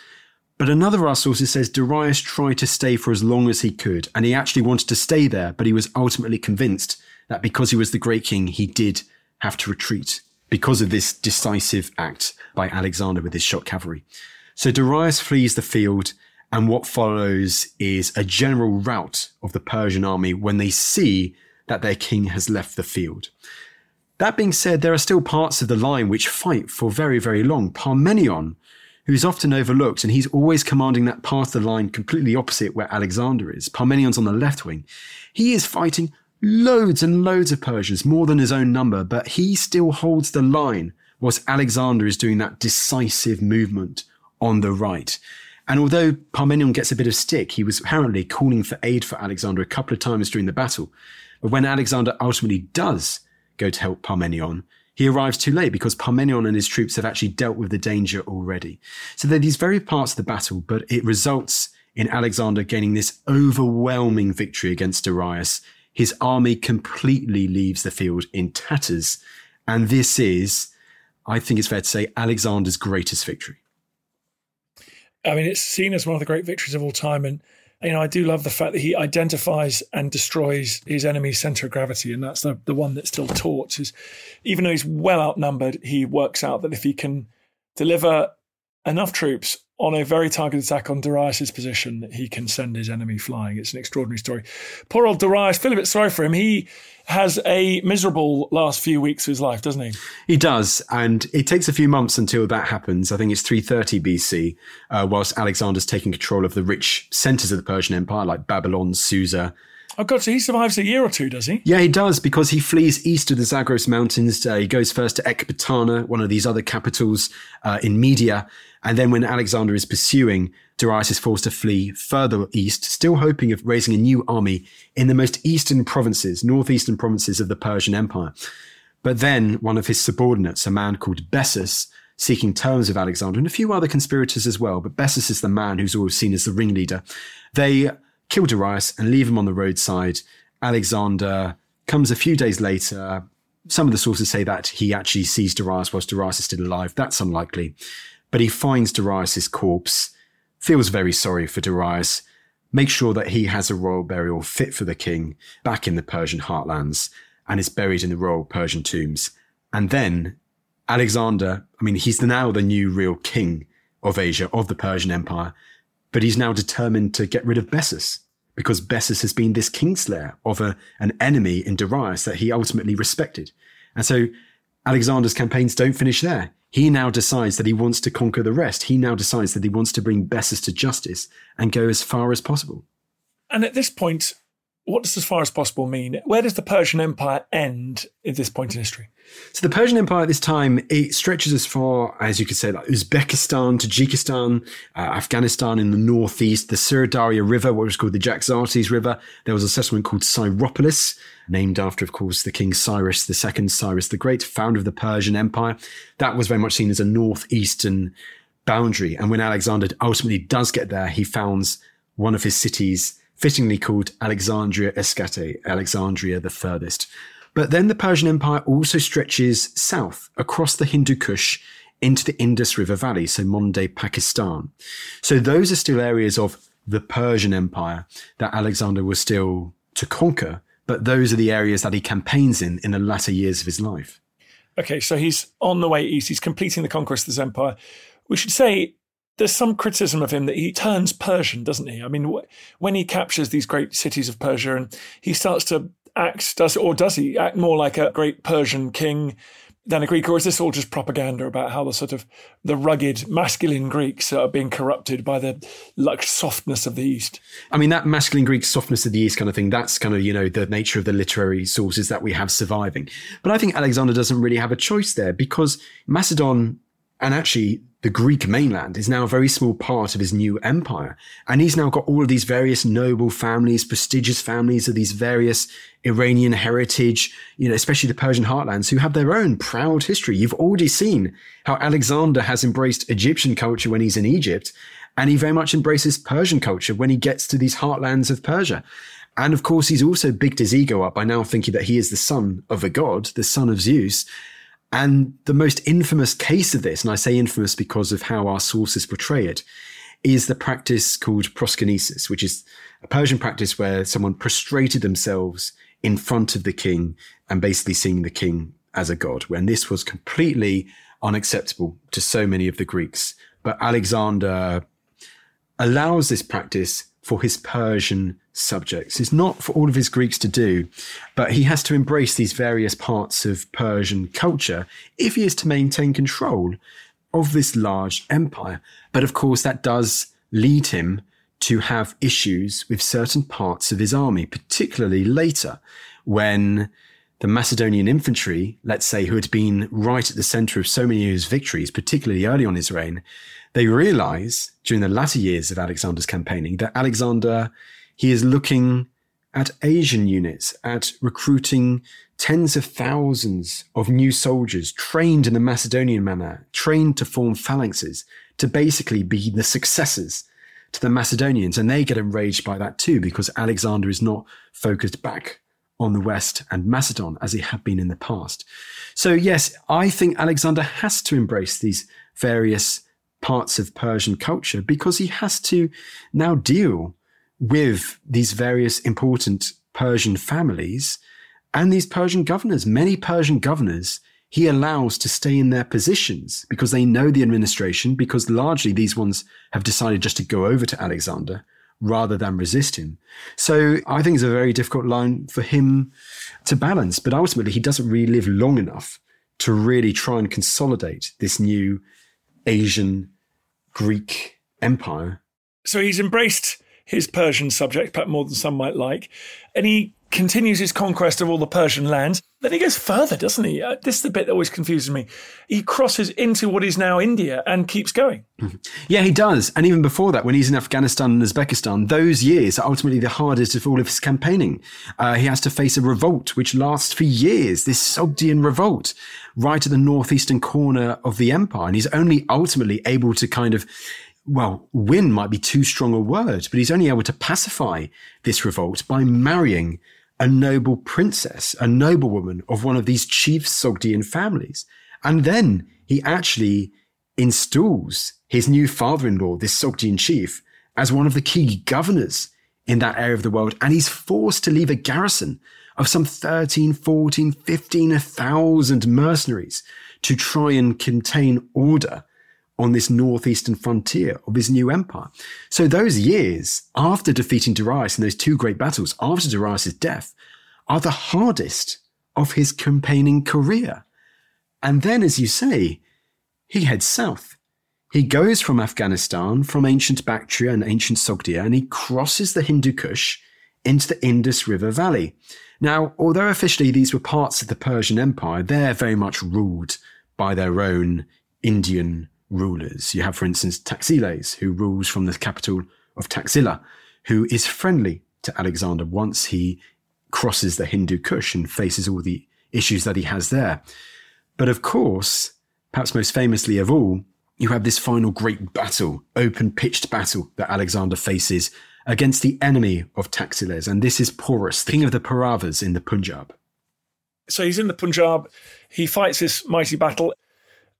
But another of our sources says Darius tried to stay for as long as he could, and he actually wanted to stay there, but he was ultimately convinced that because he was the great king, he did have to retreat because of this decisive act by Alexander with his shock cavalry. So Darius flees the field, and what follows is a general rout of the Persian army when they see that their king has left the field. That being said, there are still parts of the line which fight for very, very long. Parmenion, who's often overlooked, and he's always commanding that part of the line completely opposite where Alexander is. Parmenion's on the left wing. He is fighting loads and loads of Persians, more than his own number, but he still holds the line whilst Alexander is doing that decisive movement on the right. And although Parmenion gets a bit of stick, he was apparently calling for aid for Alexander a couple of times during the battle. But when Alexander ultimately does go to help Parmenion, he arrives too late because Parmenion and his troops have actually dealt with the danger already. So there are these very parts of the battle, but it results in Alexander gaining this overwhelming victory against Darius. His army completely leaves the field in tatters. And this is, I think it's fair to say, Alexander's greatest victory. I mean, it's seen as one of the great victories of all time. And, you know, I do love the fact that he identifies and destroys his enemy's center of gravity. And that's the, the one that's still taught is even though he's well outnumbered, he works out that if he can deliver enough troops on a very targeted attack on Darius's position that he can send his enemy flying. It's an extraordinary story. Poor old Darius, feel a bit sorry for him. He has a miserable last few weeks of his life, doesn't he? He does, and it takes a few months until that happens. I think it's 330 BC, uh, whilst Alexander's taking control of the rich centers of the Persian Empire, like Babylon, Susa, Oh God! So he survives a year or two, does he? Yeah, he does because he flees east of the Zagros Mountains. Uh, he goes first to Ecbatana, one of these other capitals uh, in Media, and then when Alexander is pursuing, Darius is forced to flee further east, still hoping of raising a new army in the most eastern provinces, northeastern provinces of the Persian Empire. But then one of his subordinates, a man called Bessus, seeking terms with Alexander, and a few other conspirators as well, but Bessus is the man who's always seen as the ringleader. They kill Darius and leave him on the roadside. Alexander comes a few days later. Some of the sources say that he actually sees Darius whilst Darius is still alive. That's unlikely. But he finds Darius's corpse, feels very sorry for Darius, makes sure that he has a royal burial fit for the king back in the Persian heartlands, and is buried in the royal Persian tombs. And then Alexander, I mean, he's now the new real king of Asia, of the Persian Empire but he's now determined to get rid of Bessus because Bessus has been this kingslayer of a, an enemy in Darius that he ultimately respected. And so Alexander's campaigns don't finish there. he now decides that he wants to conquer the rest. He now decides that he wants to bring Bessus to justice and go as far as possible. And at this point, what does as far as possible mean? Where does the Persian Empire end at this point in history? So the Persian Empire at this time, it stretches as far as you could say, like Uzbekistan, Tajikistan, uh, Afghanistan in the northeast, the Syr River, what was called the Jaxartes River. There was a settlement called Cyropolis, named after, of course, the King Cyrus II, Cyrus the Great, founder of the Persian Empire. That was very much seen as a northeastern boundary. And when Alexander ultimately does get there, he founds one of his cities fittingly called Alexandria Eschate, Alexandria the furthest. But then the Persian Empire also stretches south across the Hindu Kush into the Indus River Valley, so modern day Pakistan. So those are still areas of the Persian Empire that Alexander was still to conquer, but those are the areas that he campaigns in in the latter years of his life. Okay, so he's on the way east. He's completing the conquest of this empire. We should say there's some criticism of him that he turns Persian, doesn't he? I mean, when he captures these great cities of Persia and he starts to act, does or does he act more like a great Persian king than a Greek, or is this all just propaganda about how the sort of the rugged masculine Greeks are being corrupted by the like softness of the East? I mean, that masculine Greek softness of the East kind of thing, that's kind of, you know, the nature of the literary sources that we have surviving. But I think Alexander doesn't really have a choice there because Macedon and actually the Greek mainland is now a very small part of his new empire. And he's now got all of these various noble families, prestigious families of these various Iranian heritage, you know, especially the Persian heartlands who have their own proud history. You've already seen how Alexander has embraced Egyptian culture when he's in Egypt. And he very much embraces Persian culture when he gets to these heartlands of Persia. And of course, he's also bigged his ego up by now thinking that he is the son of a god, the son of Zeus. And the most infamous case of this, and I say infamous because of how our sources portray it, is the practice called proskynesis, which is a Persian practice where someone prostrated themselves in front of the king and basically seeing the king as a god, when this was completely unacceptable to so many of the Greeks. But Alexander allows this practice for his Persian subjects. It's not for all of his Greeks to do, but he has to embrace these various parts of Persian culture if he is to maintain control of this large empire. But of course, that does lead him to have issues with certain parts of his army, particularly later when the Macedonian infantry, let's say, who had been right at the center of so many of his victories, particularly early on his reign, they realize during the latter years of Alexander's campaigning that Alexander, he is looking at Asian units, at recruiting tens of thousands of new soldiers trained in the Macedonian manner, trained to form phalanxes, to basically be the successors to the Macedonians. And they get enraged by that too, because Alexander is not focused back on the West and Macedon as he had been in the past. So, yes, I think Alexander has to embrace these various parts of Persian culture because he has to now deal with these various important Persian families and these Persian governors. Many Persian governors he allows to stay in their positions because they know the administration, because largely these ones have decided just to go over to Alexander rather than resist him. So I think it's a very difficult line for him to balance. But ultimately, he doesn't really live long enough to really try and consolidate this new Asian Greek empire. So he's embraced his Persian subject, perhaps more than some might like, and he continues his conquest of all the Persian lands. Then he goes further, doesn't he? Uh, this is the bit that always confuses me. He crosses into what is now India and keeps going. Mm-hmm. Yeah, he does. And even before that, when he's in Afghanistan and Uzbekistan, those years are ultimately the hardest of all of his campaigning. Uh, he has to face a revolt which lasts for years, this Sogdian revolt, right at the northeastern corner of the empire. And he's only ultimately able to kind of well, win might be too strong a word, but he's only able to pacify this revolt by marrying a noble princess, a noblewoman of one of these chief Sogdian families. And then he actually installs his new father-in-law, this Sogdian chief, as one of the key governors in that area of the world. And he's forced to leave a garrison of some 13, 14, 15,000 mercenaries to try and contain order on this northeastern frontier of his new empire. So those years after defeating Darius in those two great battles, after Darius' death, are the hardest of his campaigning career. And then, as you say, he heads south. He goes from Afghanistan, from ancient Bactria and ancient Sogdia, and he crosses the Hindu Kush into the Indus River Valley. Now, although officially these were parts of the Persian Empire, they're very much ruled by their own Indian rulers. You have, for instance, Taxiles, who rules from the capital of Taxila, who is friendly to Alexander once he crosses the Hindu Kush and faces all the issues that he has there. But of course, perhaps most famously of all, you have this final great battle, open pitched battle that Alexander faces against the enemy of Taxiles, and this is Porus, king of the Pauravas in the Punjab. So he's in the Punjab. He fights this mighty battle.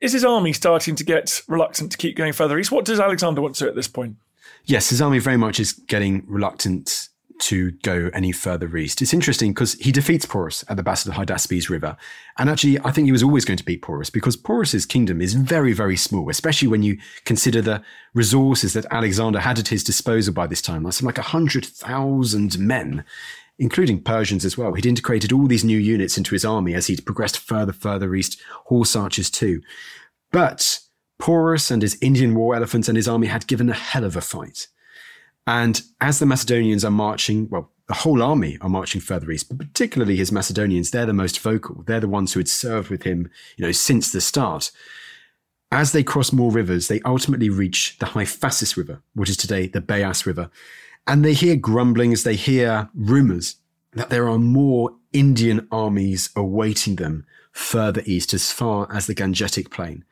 Is his army starting to get reluctant to keep going further east? What does Alexander want to at this point? Yes, his army very much is getting reluctant to go any further east. It's interesting because he defeats Porus at the Battle of Hydaspes River. And actually, I think he was always going to beat Porus because Porus's kingdom is very, very small, especially when you consider the resources that Alexander had at his disposal by this time. Like something like 100,000 men, including Persians as well. He'd integrated all these new units into his army as he'd progressed further, further east, horse archers too. But Porus and his Indian war elephants and his army had given a hell of a fight. And as the Macedonians are marching, well, the whole army are marching further east, but particularly his Macedonians, they're the most vocal. They're the ones who had served with him, you know, since the start. As they cross more rivers, they ultimately reach the Hyphasis River, which is today the Beas River. And they hear grumbling as they hear rumors that there are more Indian armies awaiting them further east, as far as the Gangetic Plain.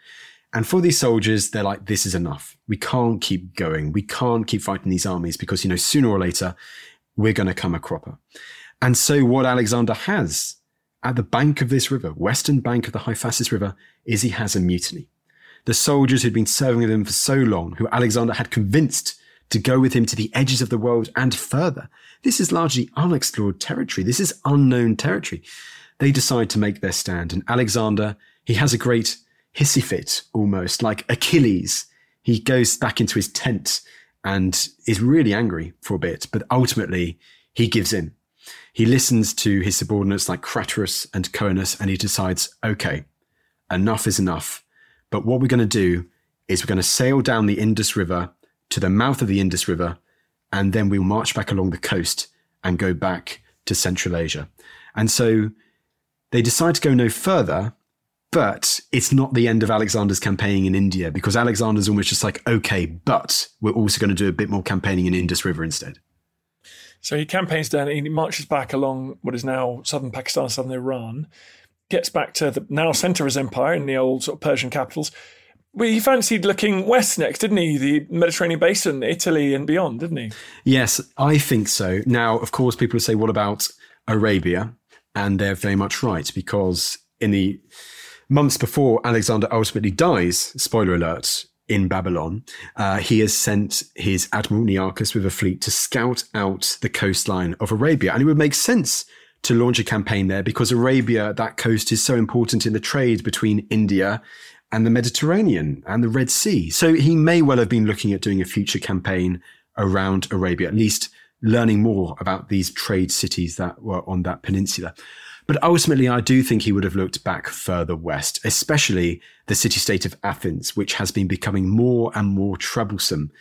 And for these soldiers, they're like, this is enough. We can't keep going. We can't keep fighting these armies because, you know, sooner or later, we're going to come a cropper. And so what Alexander has at the bank of this river, western bank of the Hyphasis River, is he has a mutiny. The soldiers who'd been serving with him for so long, who Alexander had convinced to go with him to the edges of the world and further. This is largely unexplored territory. This is unknown territory. They decide to make their stand. And Alexander, he has a great hissy fit almost, like Achilles. He goes back into his tent and is really angry for a bit, but ultimately he gives in. He listens to his subordinates like Craterus and Coenus and he decides, okay, enough is enough. But what we're going to do is we're going to sail down the Indus River to the mouth of the Indus River, and then we'll march back along the coast and go back to Central Asia. And so they decide to go no further but it's not the end of Alexander's campaigning in India because Alexander's almost just like, okay, but we're also going to do a bit more campaigning in Indus River instead. So he campaigns down, and he marches back along what is now southern Pakistan, southern Iran, gets back to the now centre of his empire in the old sort of Persian capitals. Well, he fancied looking west next, didn't he? The Mediterranean basin, Italy and beyond, didn't he? Yes, I think so. Now, of course, people say, what about Arabia? And they're very much right because in the months before Alexander ultimately dies, spoiler alert, in Babylon, uh, he has sent his admiral Nearchus with a fleet to scout out the coastline of Arabia. And it would make sense to launch a campaign there because Arabia, that coast, is so important in the trade between India and the Mediterranean and the Red Sea. So he may well have been looking at doing a future campaign around Arabia, at least learning more about these trade cities that were on that peninsula. But ultimately, I do think he would have looked back further west, especially the city state of Athens, which has been becoming more and more troublesome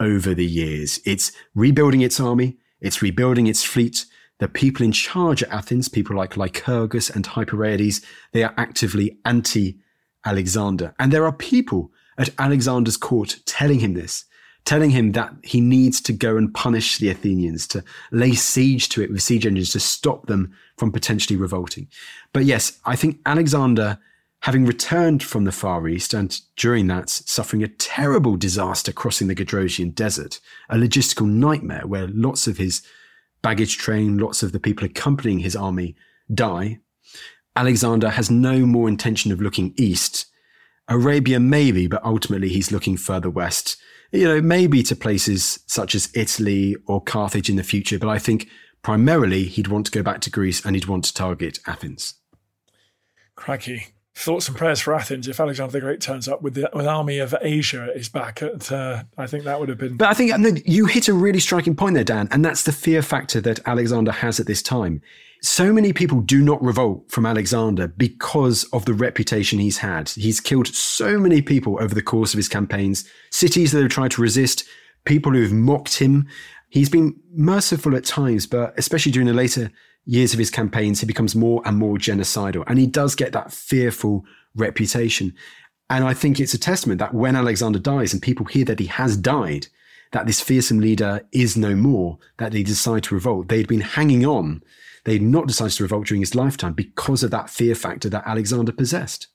over the years. It's rebuilding its army, it's rebuilding its fleet. The people in charge at Athens, people like Lycurgus and Hypereides, they are actively anti Alexander. And there are people at Alexander's court telling him this telling him that he needs to go and punish the Athenians, to lay siege to it with siege engines to stop them from potentially revolting. But yes, I think Alexander, having returned from the Far East and during that suffering a terrible disaster crossing the Gedrosian desert, a logistical nightmare where lots of his baggage train, lots of the people accompanying his army die, Alexander has no more intention of looking east. Arabia, maybe, but ultimately he's looking further west you know, maybe to places such as Italy or Carthage in the future, but I think primarily he'd want to go back to Greece and he'd want to target Athens. Crikey. Thoughts and prayers for Athens if Alexander the Great turns up with the with army of Asia at his back. At, uh, I think that would have been. But I think you hit a really striking point there, Dan, and that's the fear factor that Alexander has at this time. So many people do not revolt from Alexander because of the reputation he's had. He's killed so many people over the course of his campaigns, cities that have tried to resist, people who have mocked him. He's been merciful at times, but especially during the later years of his campaigns, he becomes more and more genocidal. And he does get that fearful reputation. And I think it's a testament that when Alexander dies and people hear that he has died, that this fearsome leader is no more, that they decide to revolt. They'd been hanging on. They'd not decided to revolt during his lifetime because of that fear factor that Alexander possessed.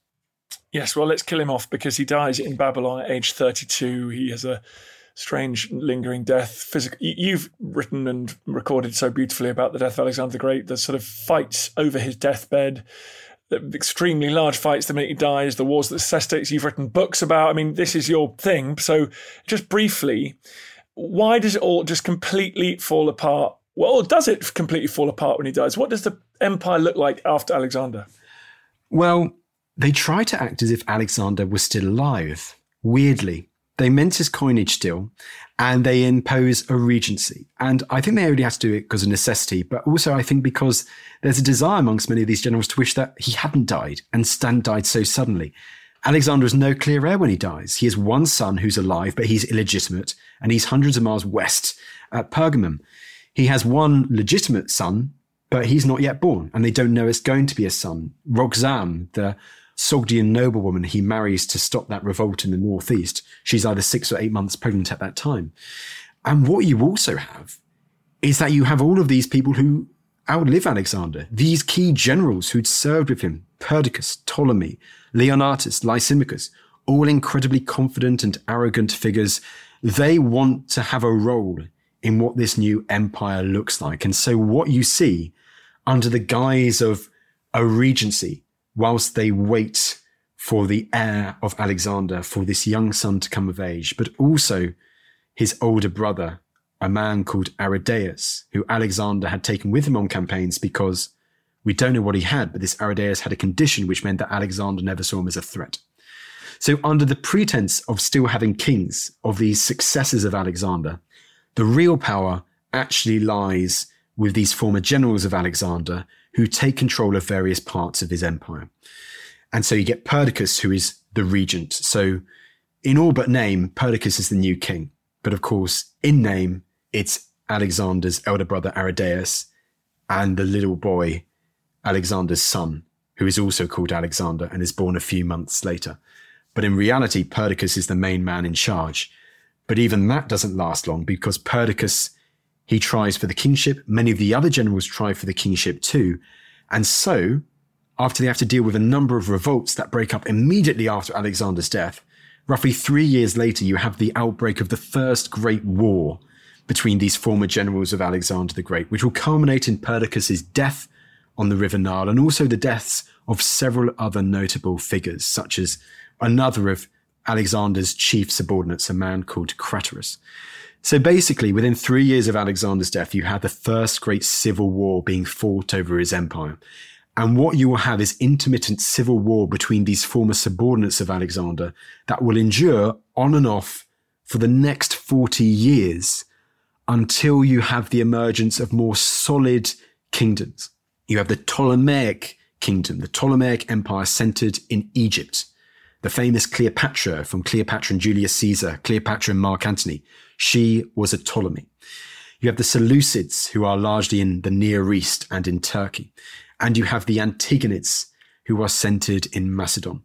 Yes, well, let's kill him off because he dies in Babylon at age 32. He has a strange lingering death. Physical. You've written and recorded so beautifully about the death of Alexander the Great. The sort of fights over his deathbed, the extremely large fights the minute he dies, the wars that cestates. You've written books about. I mean, this is your thing. So, just briefly, why does it all just completely fall apart? Well, does it completely fall apart when he dies? What does the empire look like after Alexander? Well, they try to act as if Alexander was still alive. Weirdly, they mint his coinage still and they impose a regency. And I think they only had to do it because of necessity, but also I think because there's a desire amongst many of these generals to wish that he hadn't died and Stan died so suddenly. Alexander has no clear heir when he dies. He has one son who's alive, but he's illegitimate, and he's hundreds of miles west at Pergamum. He has one legitimate son, but he's not yet born, and they don't know it's going to be a son. Roxane, the Sogdian noblewoman he marries to stop that revolt in the northeast. She's either six or eight months pregnant at that time. And what you also have is that you have all of these people who outlive Alexander, these key generals who'd served with him, Perdiccas, Ptolemy, Leonatus, Lysimachus, all incredibly confident and arrogant figures. They want to have a role in what this new empire looks like. And so what you see under the guise of a regency whilst they wait for the heir of Alexander, for this young son to come of age, but also his older brother, a man called Aridaeus, who Alexander had taken with him on campaigns because we don't know what he had, but this Aridaeus had a condition which meant that Alexander never saw him as a threat. So, under the pretense of still having kings, of these successors of Alexander, the real power actually lies with these former generals of Alexander who take control of various parts of his empire. And so you get Perdiccas, who is the regent. So in all but name, Perdiccas is the new king. But of course, in name, it's Alexander's elder brother Aridaeus and the little boy, Alexander's son, who is also called Alexander and is born a few months later. But in reality, Perdiccas is the main man in charge. But even that doesn't last long because Perdiccas he tries for the kingship. Many of the other generals try for the kingship too. And so, after they have to deal with a number of revolts that break up immediately after Alexander's death, roughly three years later, you have the outbreak of the First Great War between these former generals of Alexander the Great, which will culminate in Perdiccas' death on the River Nile and also the deaths of several other notable figures, such as another of Alexander's chief subordinates, a man called Craterus. So basically, within three years of Alexander's death, you had the first great civil war being fought over his empire. And what you will have is intermittent civil war between these former subordinates of Alexander that will endure on and off for the next 40 years until you have the emergence of more solid kingdoms. You have the Ptolemaic kingdom, the Ptolemaic empire centered in Egypt. The famous Cleopatra from Cleopatra and Julius Caesar, Cleopatra and Mark Antony, she was a Ptolemy. You have the Seleucids, who are largely in the Near East and in Turkey. And you have the Antigonids, who are centered in Macedon.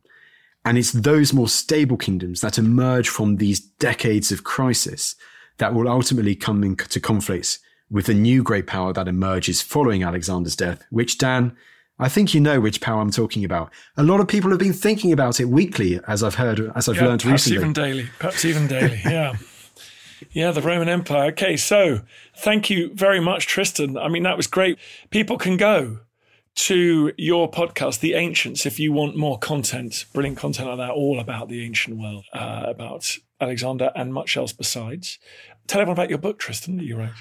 And it's those more stable kingdoms that emerge from these decades of crisis that will ultimately come into conflicts with the new great power that emerges following Alexander's death, which, Dan, I think you know which power I'm talking about. A lot of people have been thinking about it weekly, as I've heard, as I've yeah, learned perhaps recently. even daily, perhaps even daily. Yeah. Yeah, the Roman Empire. Okay, so thank you very much, Tristan. I mean, that was great. People can go to your podcast, The Ancients, if you want more content, brilliant content like that, all about the ancient world, uh, about Alexander and much else besides. Tell everyone about your book, Tristan, that you wrote.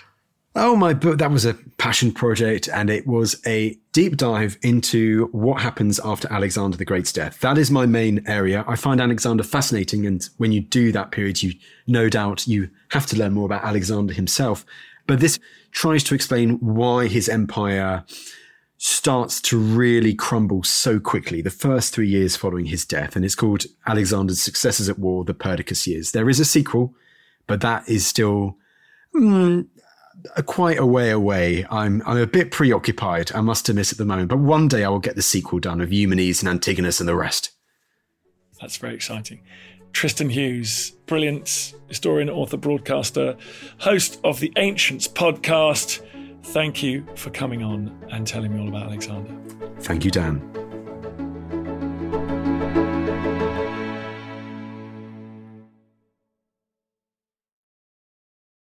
Oh, my book, that was a passion project, and it was a deep dive into what happens after Alexander the Great's death. That is my main area. I find Alexander fascinating, and when you do that period, you no doubt you have to learn more about Alexander himself. But this tries to explain why his empire starts to really crumble so quickly the first three years following his death. And it's called Alexander's Successors at War, the Perdiccas Years. There is a sequel, but that is still mm, Uh, quite a way away. I'm, I'm a bit preoccupied, I must admit, at the moment. But one day I will get the sequel done of Eumenes and Antigonus and the rest. That's very exciting. Tristan Hughes, brilliant historian, author, broadcaster, host of the Ancients podcast. Thank you for coming on and telling me all about Alexander. Thank you, Dan.